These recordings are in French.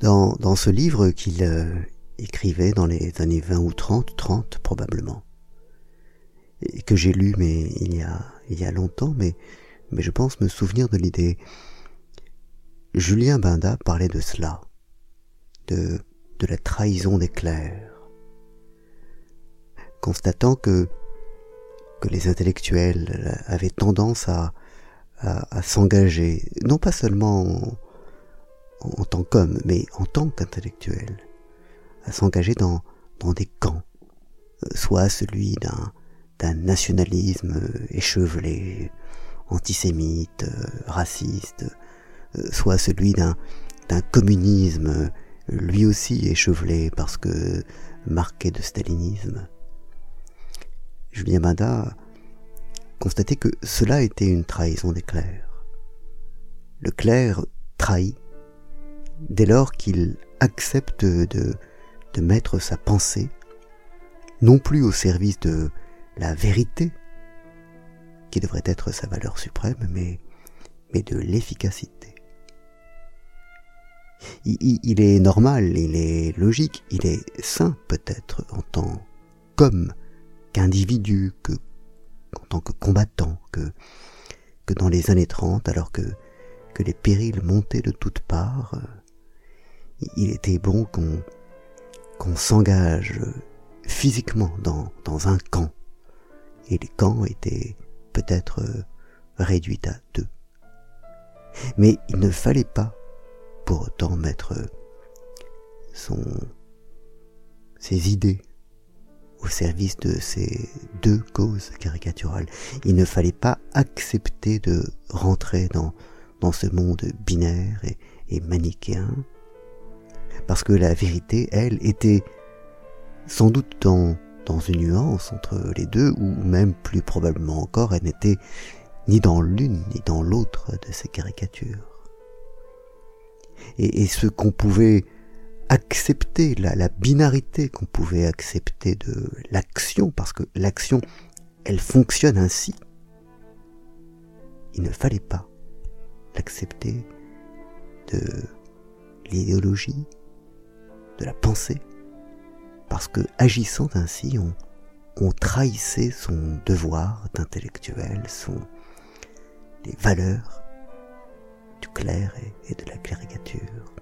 dans, dans ce livre qu'il euh, écrivait dans les années 20 ou 30, 30 probablement, et que j'ai lu mais il y a, il y a longtemps, mais, mais je pense me souvenir de l'idée. Julien Binda parlait de cela, de, de la trahison des clercs, constatant que, que les intellectuels avaient tendance à, à, s'engager, non pas seulement en, tant qu'homme, mais en tant qu'intellectuel, à s'engager dans, des camps, euh, soit celui d'un d'un nationalisme échevelé, antisémite, euh, raciste, euh, soit celui d'un d'un communisme lui aussi échevelé parce que marqué de stalinisme. Julien Bada constatait que cela était une trahison des clercs. Le clerc trahit dès lors qu'il accepte de, de mettre sa pensée non plus au service de la vérité, qui devrait être sa valeur suprême, mais, mais de l'efficacité. Il, est normal, il est logique, il est sain peut-être en tant qu'homme, qu'individu, que, en tant que combattant, que, que dans les années 30, alors que, que les périls montaient de toutes parts, il était bon qu'on qu'on s'engage physiquement dans, dans un camp, et les camps étaient peut-être réduits à deux. Mais il ne fallait pas pour autant mettre son, ses idées au service de ces deux causes caricaturales. Il ne fallait pas accepter de rentrer dans, dans ce monde binaire et, et manichéen, parce que la vérité, elle, était sans doute dans, une nuance entre les deux, ou même plus probablement encore, elle n'était ni dans l'une ni dans l'autre de ces caricatures. Et, ce qu'on pouvait accepter, la binarité qu'on pouvait accepter de l'action, parce que l'action, elle fonctionne ainsi, il ne fallait pas l'accepter de l'idéologie, de la pensée, parce que agissant ainsi, on, trahissait son devoir d'intellectuel, son les valeurs du clair et, de la caricature.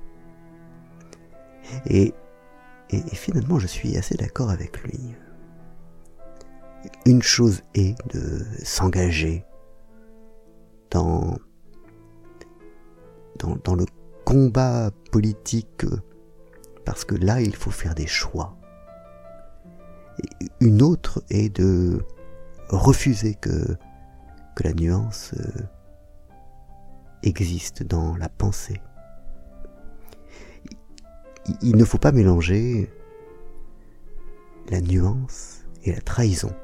Et, et, finalement, je suis assez d'accord avec lui. Une chose est de s'engager dans, dans, dans le combat politique parce que là, il faut faire des choix. une autre est de refuser que, la nuance euh, existe dans la pensée. Il ne faut pas mélanger la nuance et la trahison.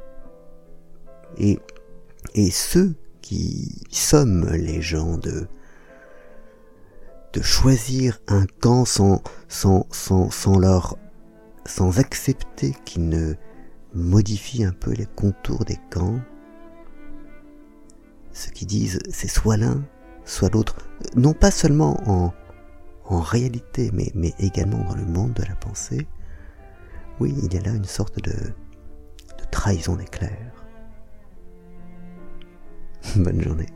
Et, et ceux qui somment les gens de de choisir un camp sans, sans, sans, sans leur, sans accepter qu'ils ne modifient un peu les contours des camps. Ceux qui disent c'est soit l'un, soit l'autre, non pas seulement en, en réalité, mais, mais également dans le monde de la pensée, oui, il y a là une sorte de, de trahison d'éclair. Bonne journée.